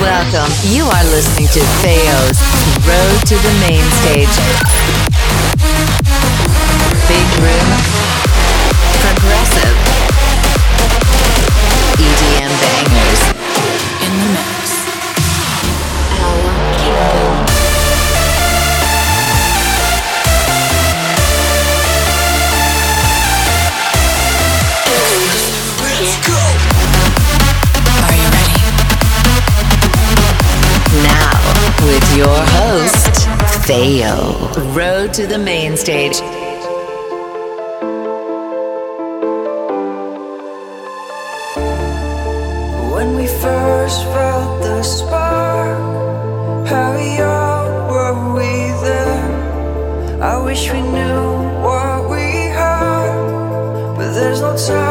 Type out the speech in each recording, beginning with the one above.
Welcome. You are listening to Theo's Road to the Main Stage. Big Room. Progressive. EDM Bangers. Your host, Theo. Road to the main stage. When we first felt the spark, how young were we then? I wish we knew what we had, but there's no time.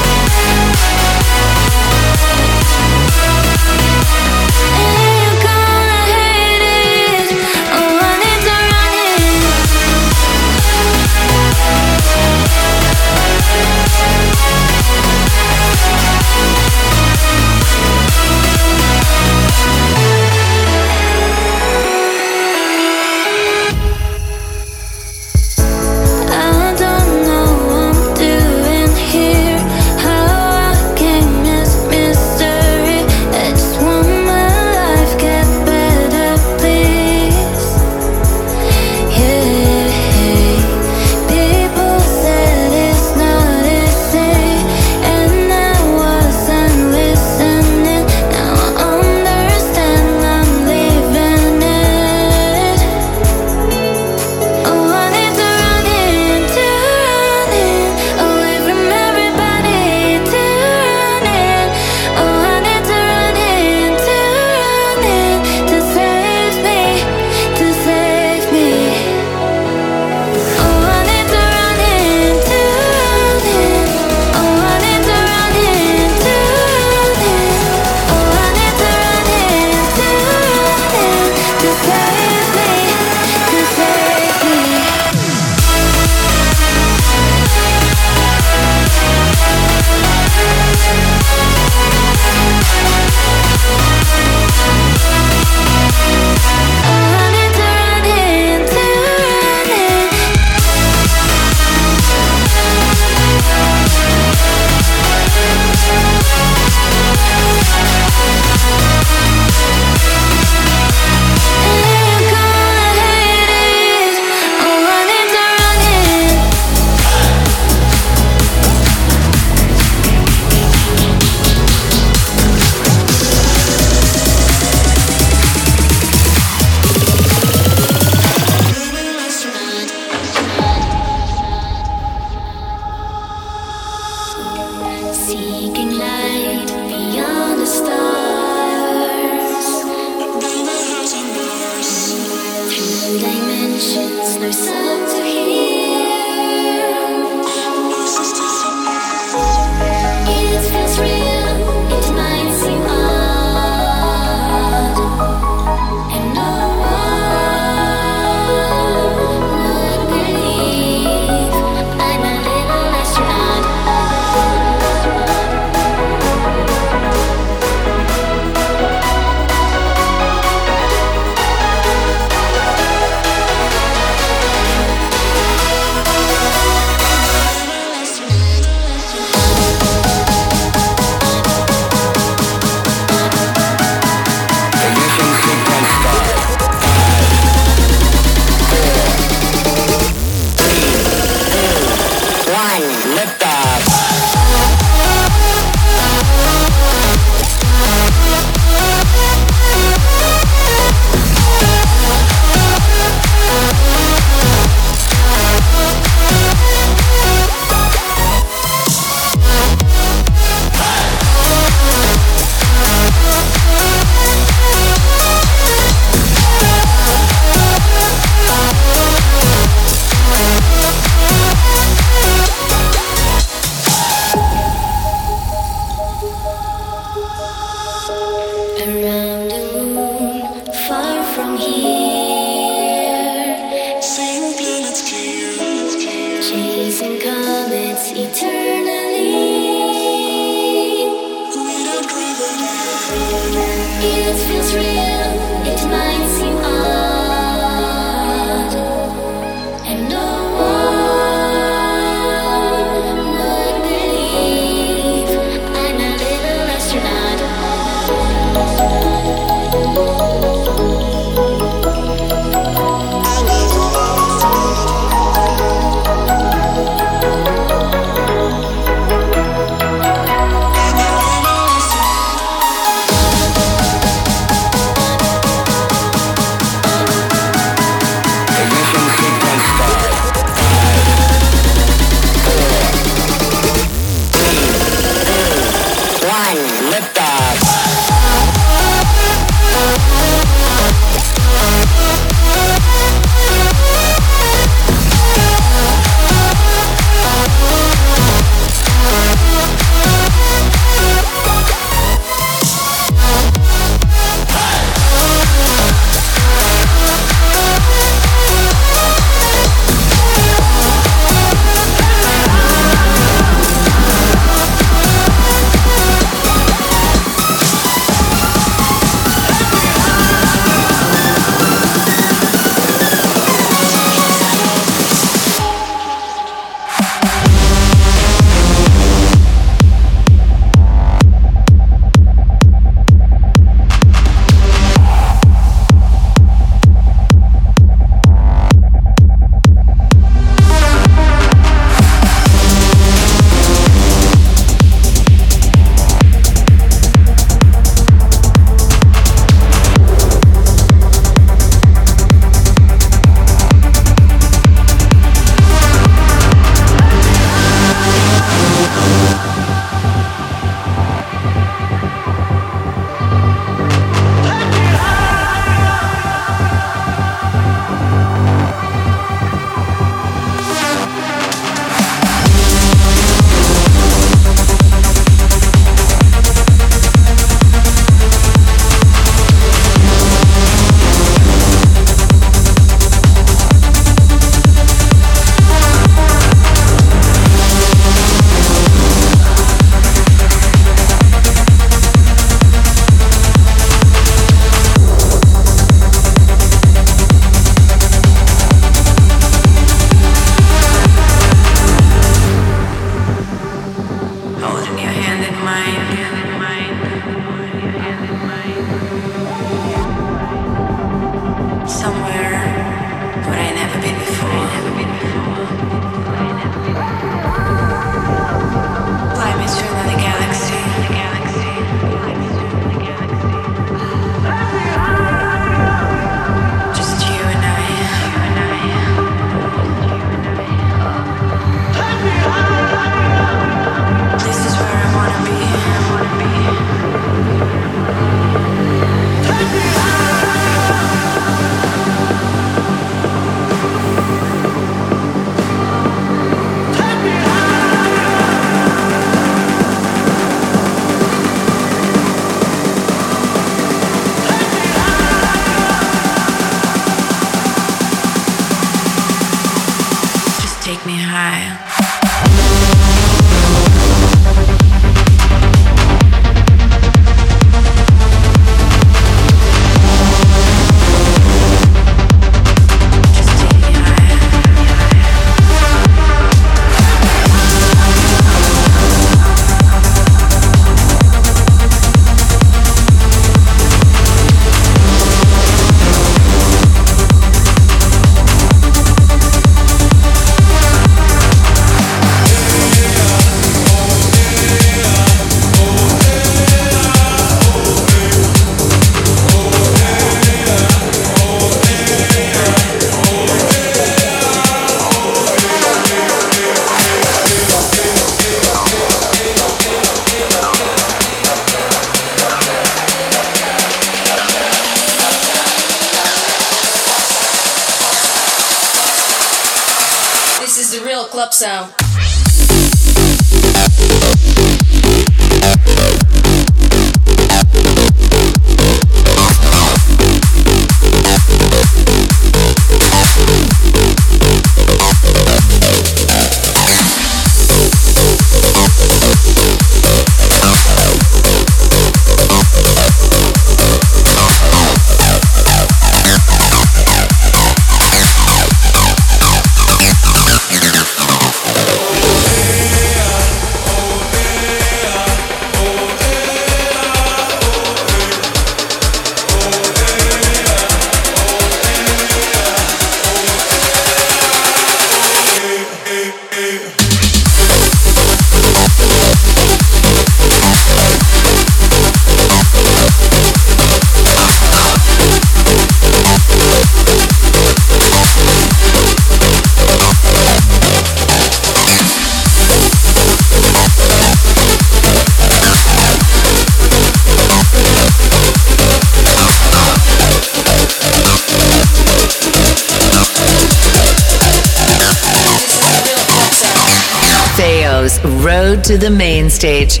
To the main stage.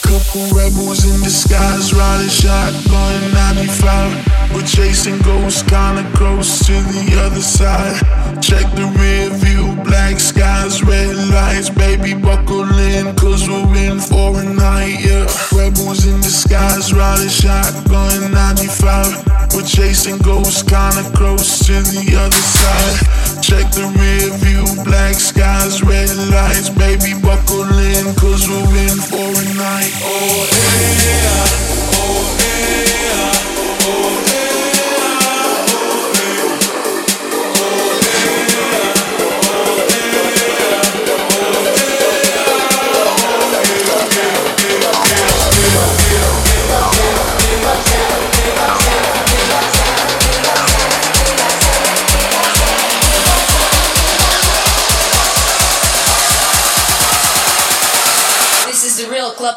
Couple rebels in disguise, riding shotgun 95. We're chasing ghosts, kinda close to the other side. Check the rear view, black skies, red lights. Baby, buckle in, cause we're in for a night, yeah. Rebels in disguise, riding shotgun 95. We're chasing ghosts, kinda close to the other side. Check the rear view, black skies, red lights. Baby, buckle in, cause we're in for a night. Oh, yeah, oh, yeah,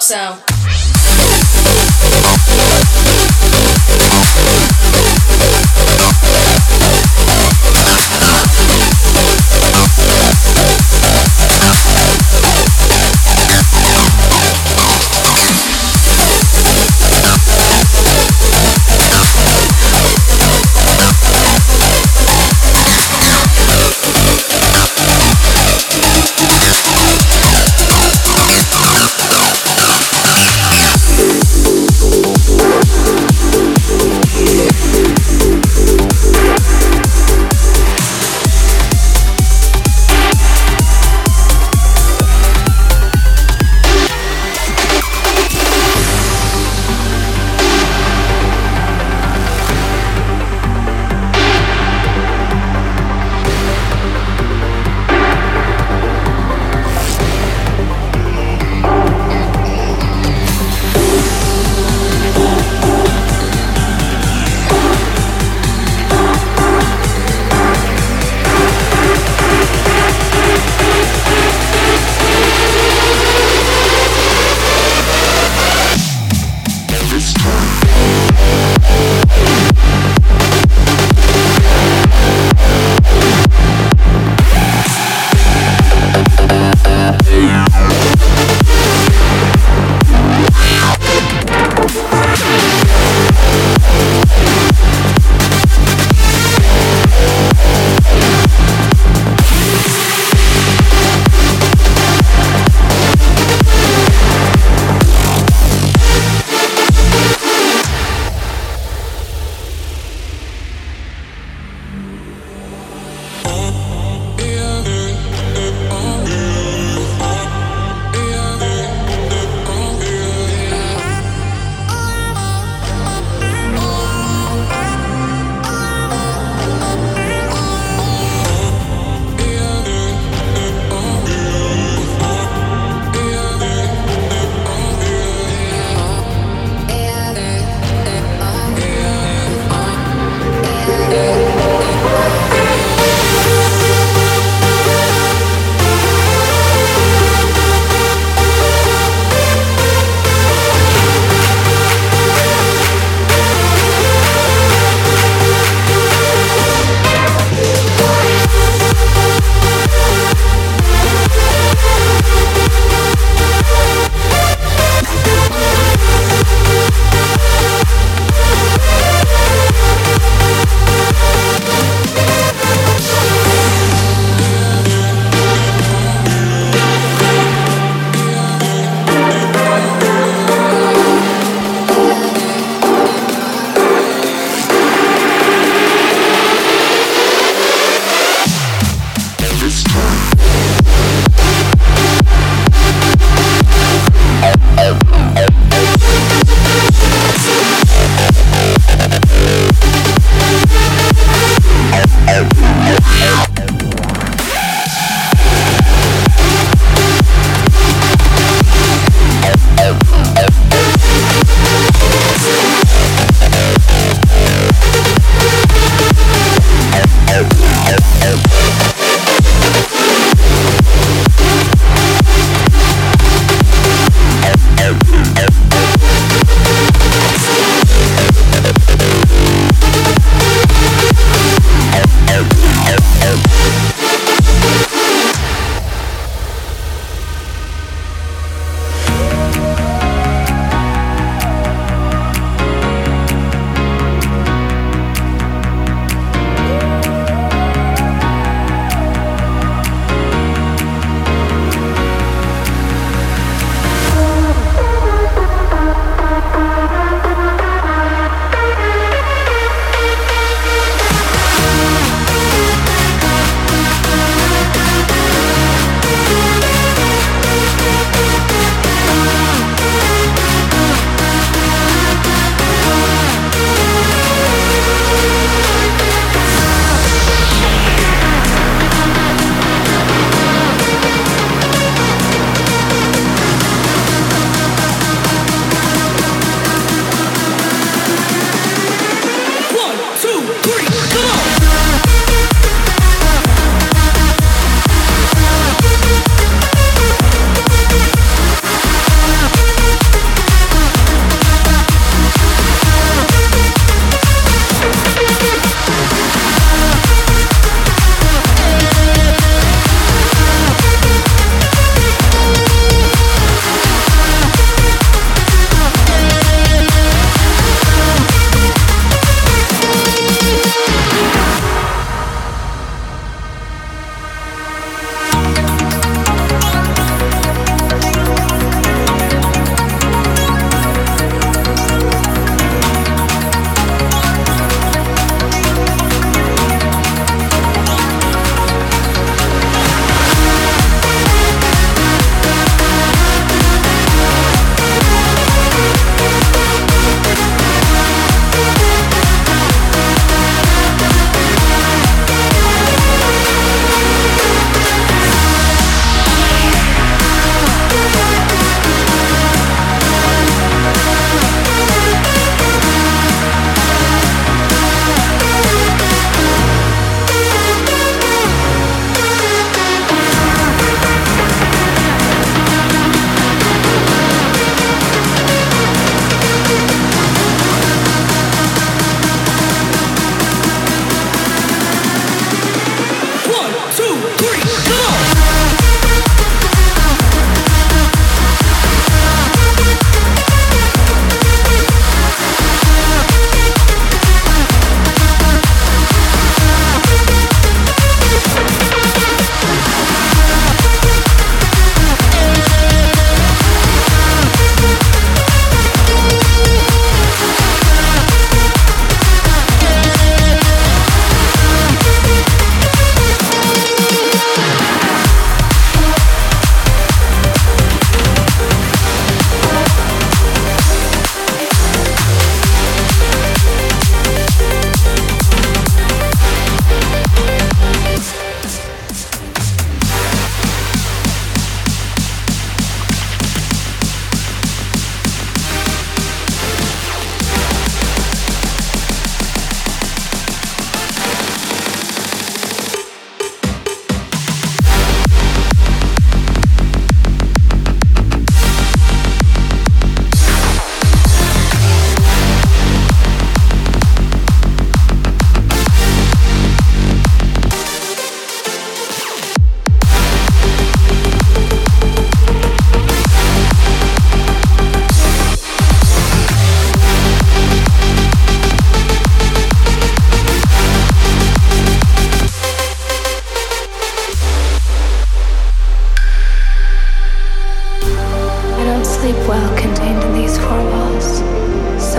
sound.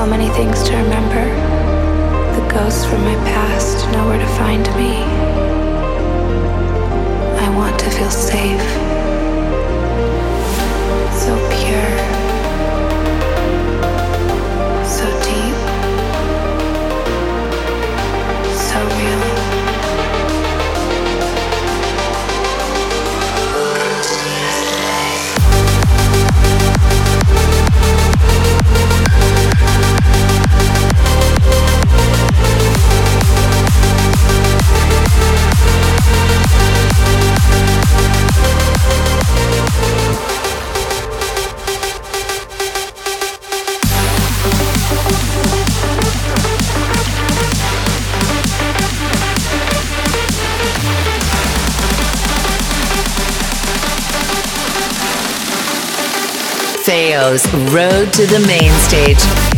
So many things to remember. The ghosts from my past know where to find me. I want to feel safe. So pure. Theo's Road to the Main Stage.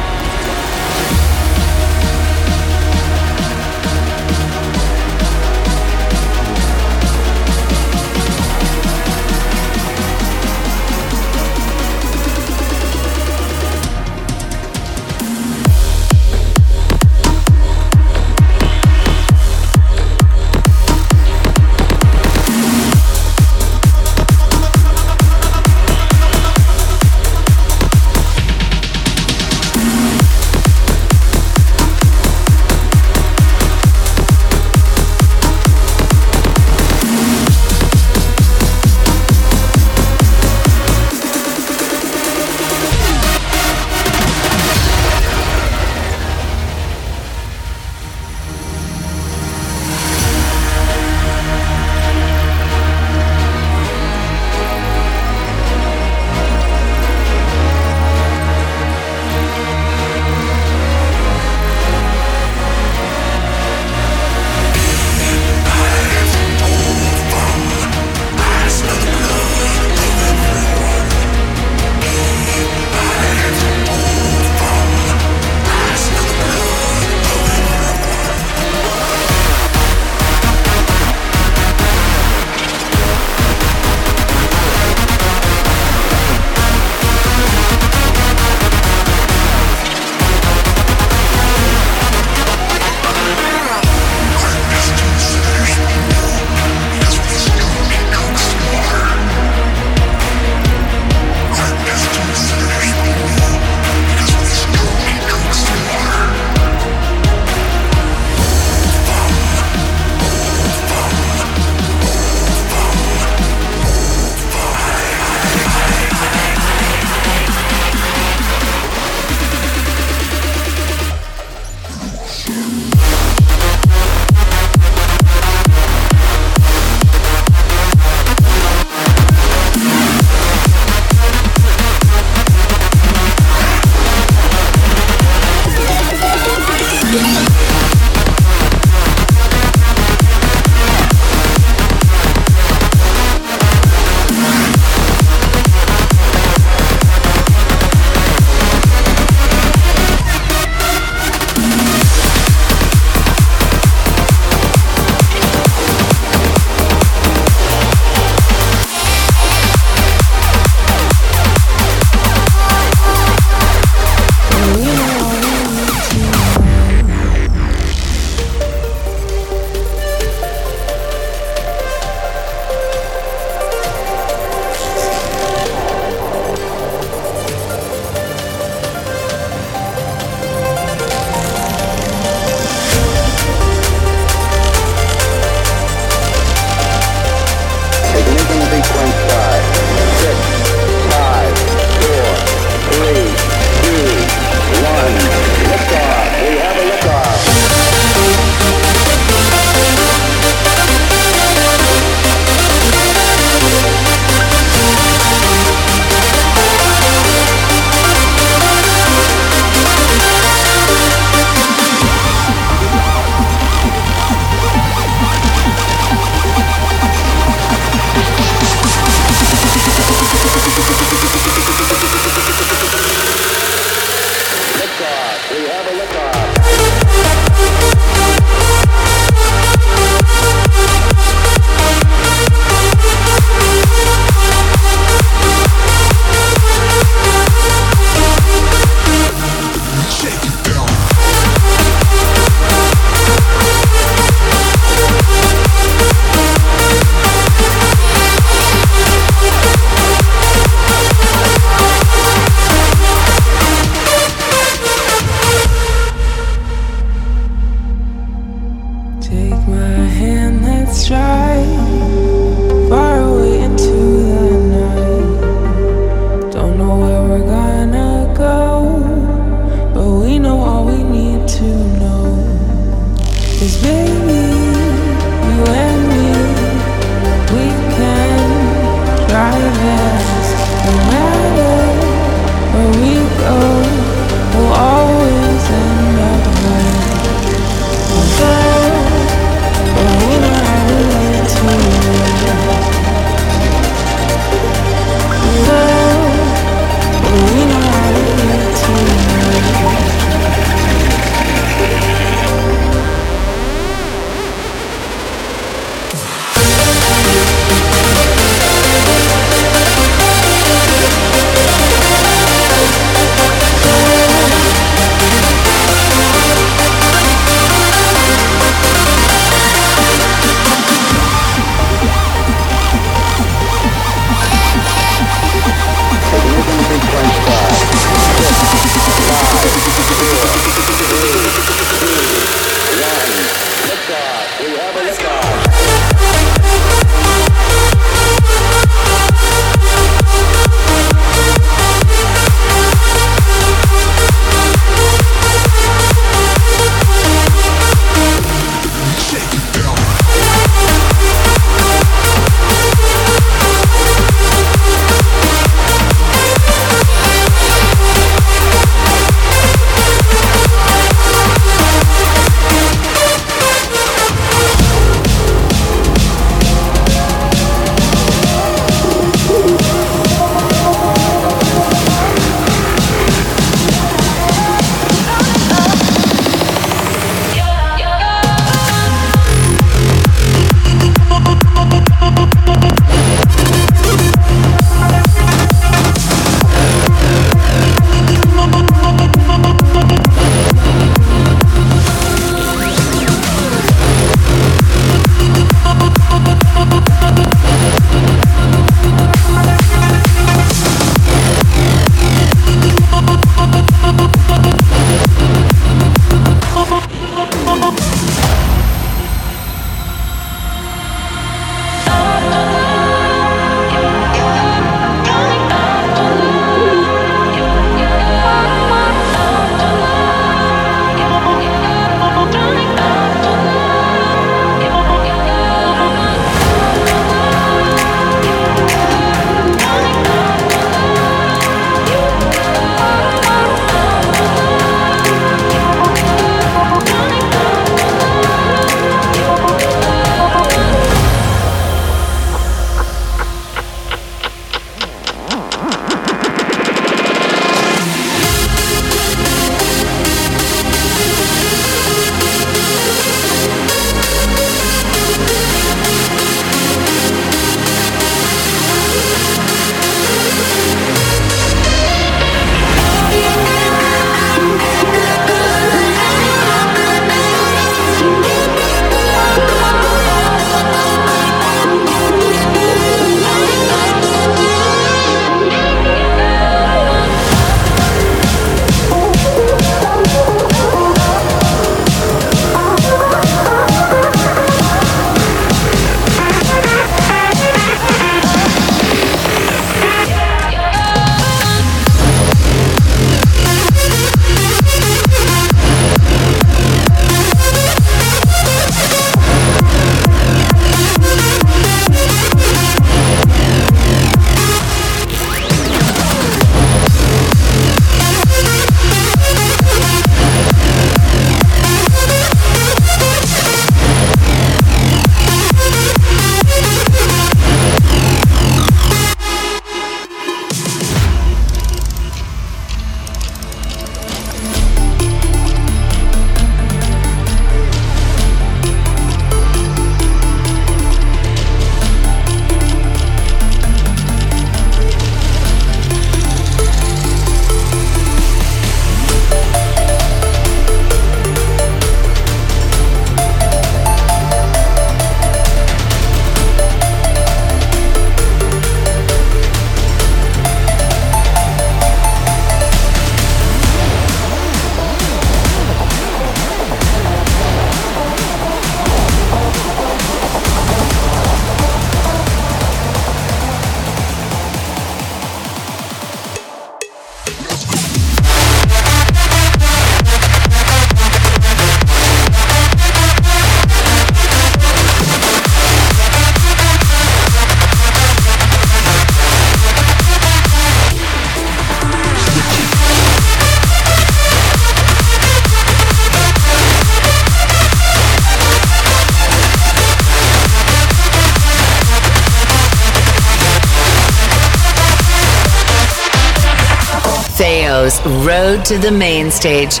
Theo's Road to the Main Stage.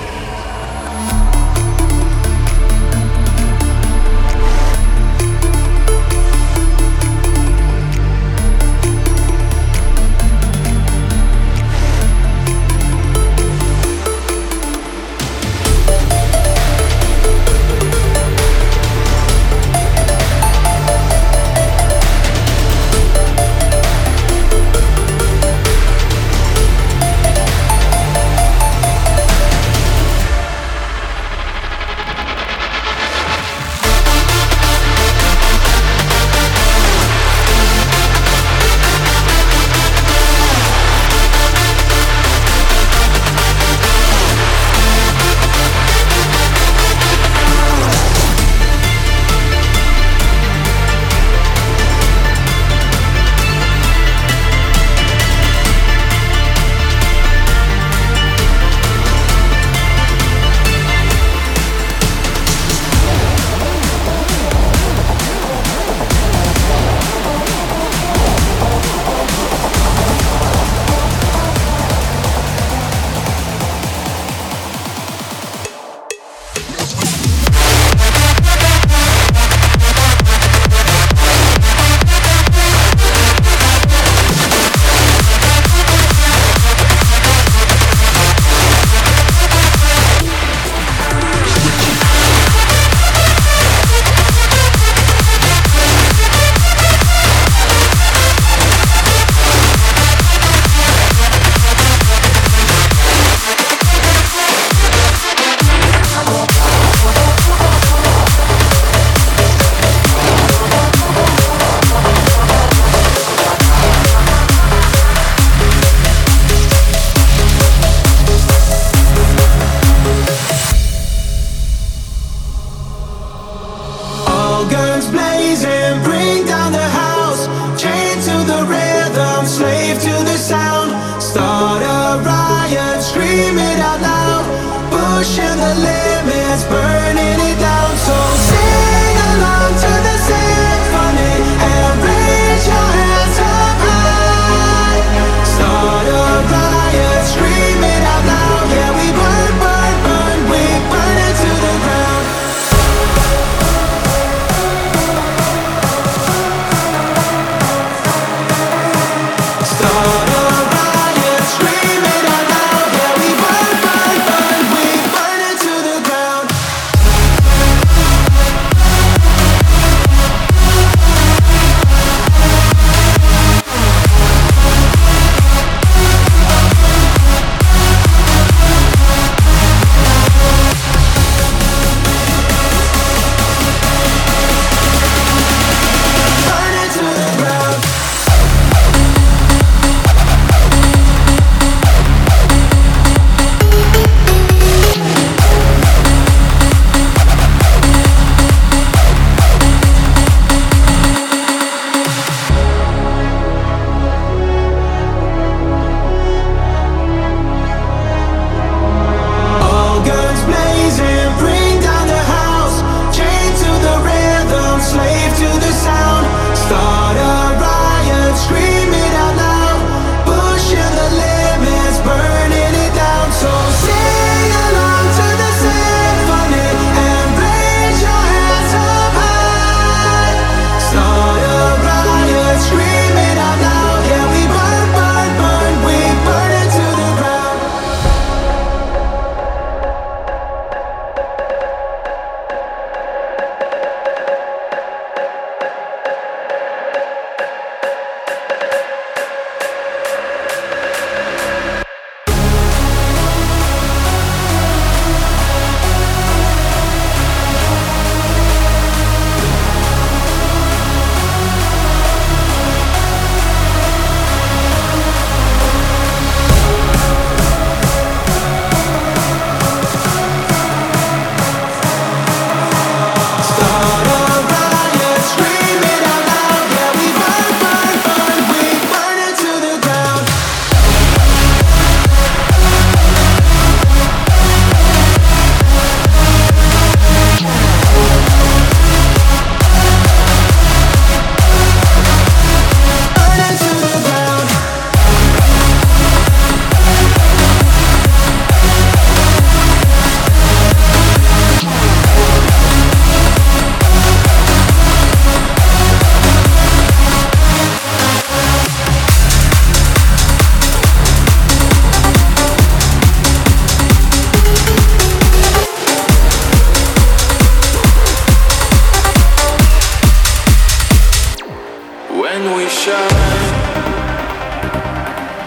Shine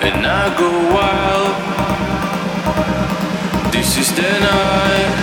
and I go wild. This is the night.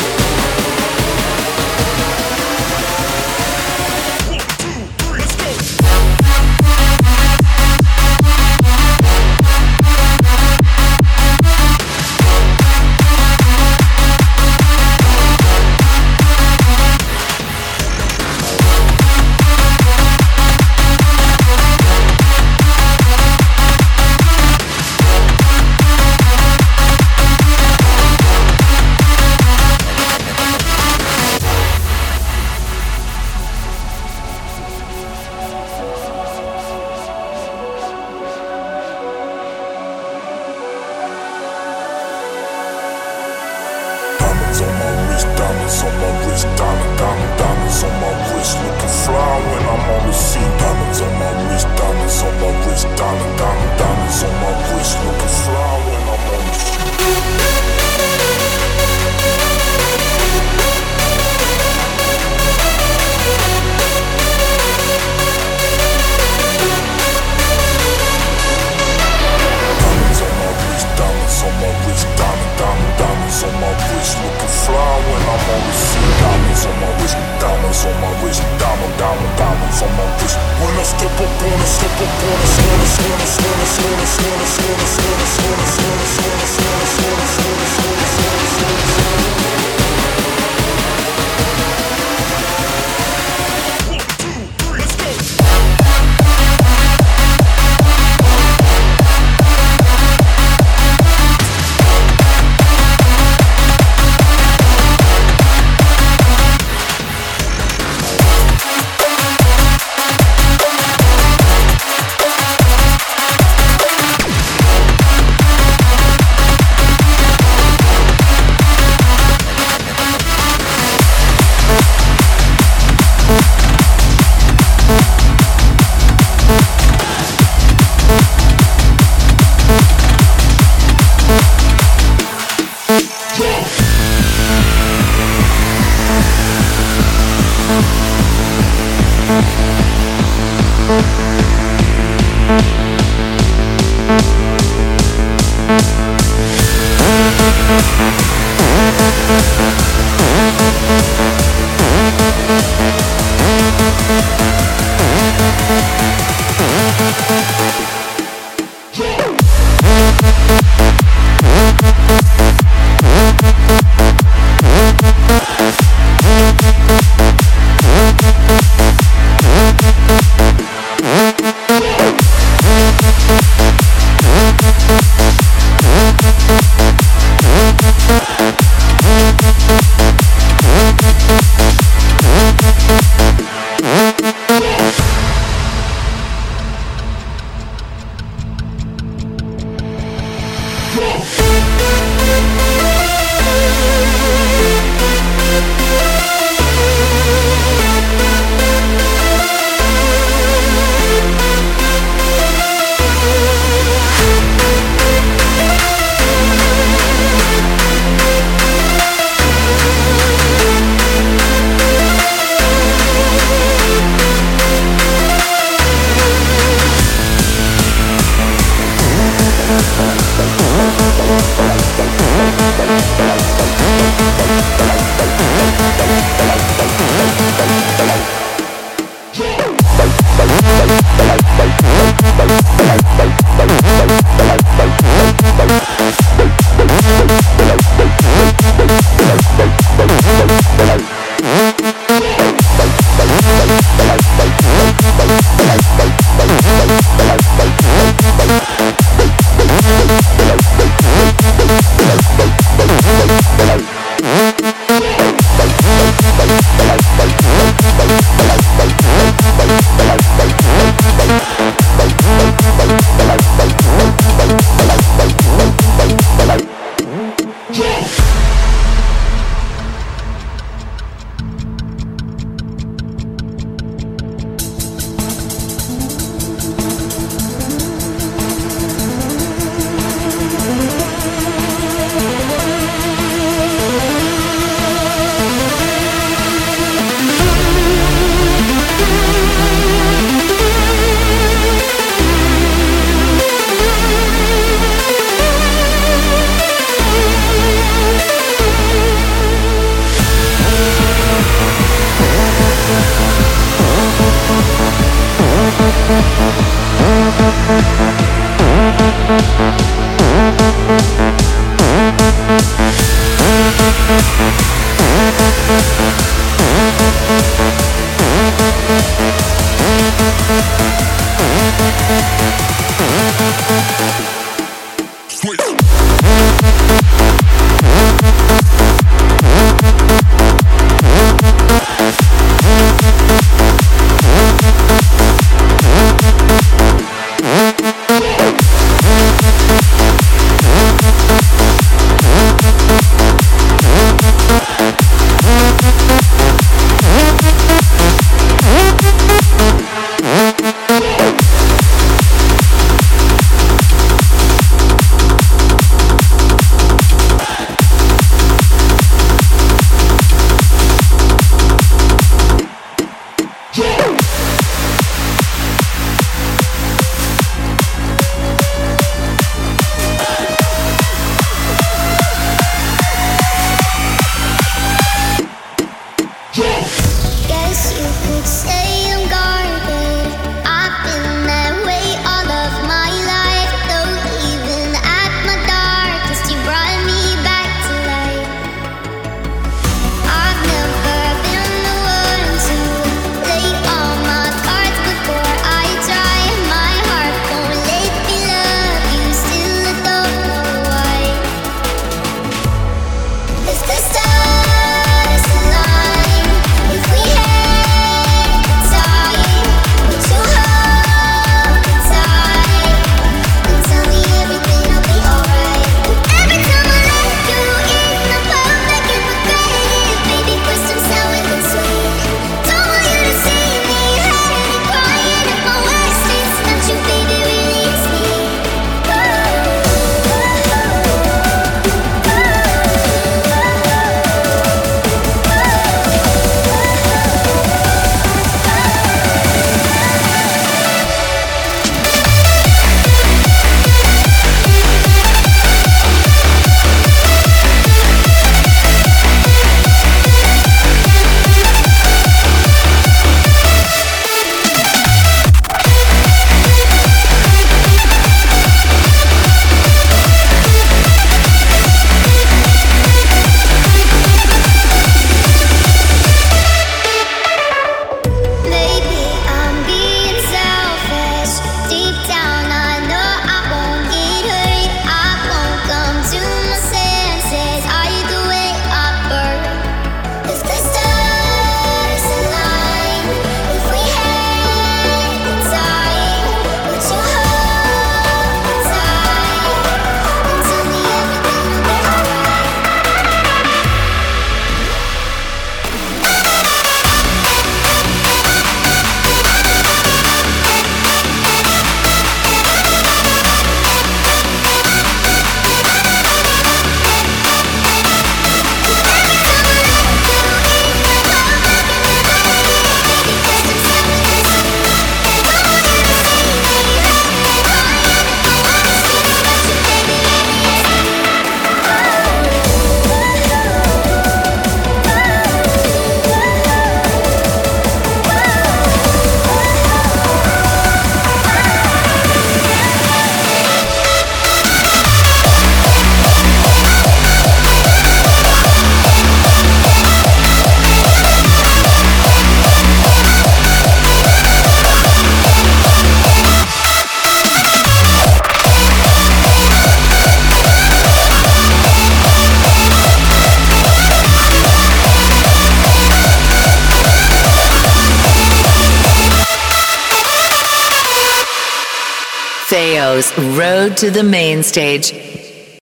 to the Main Stage.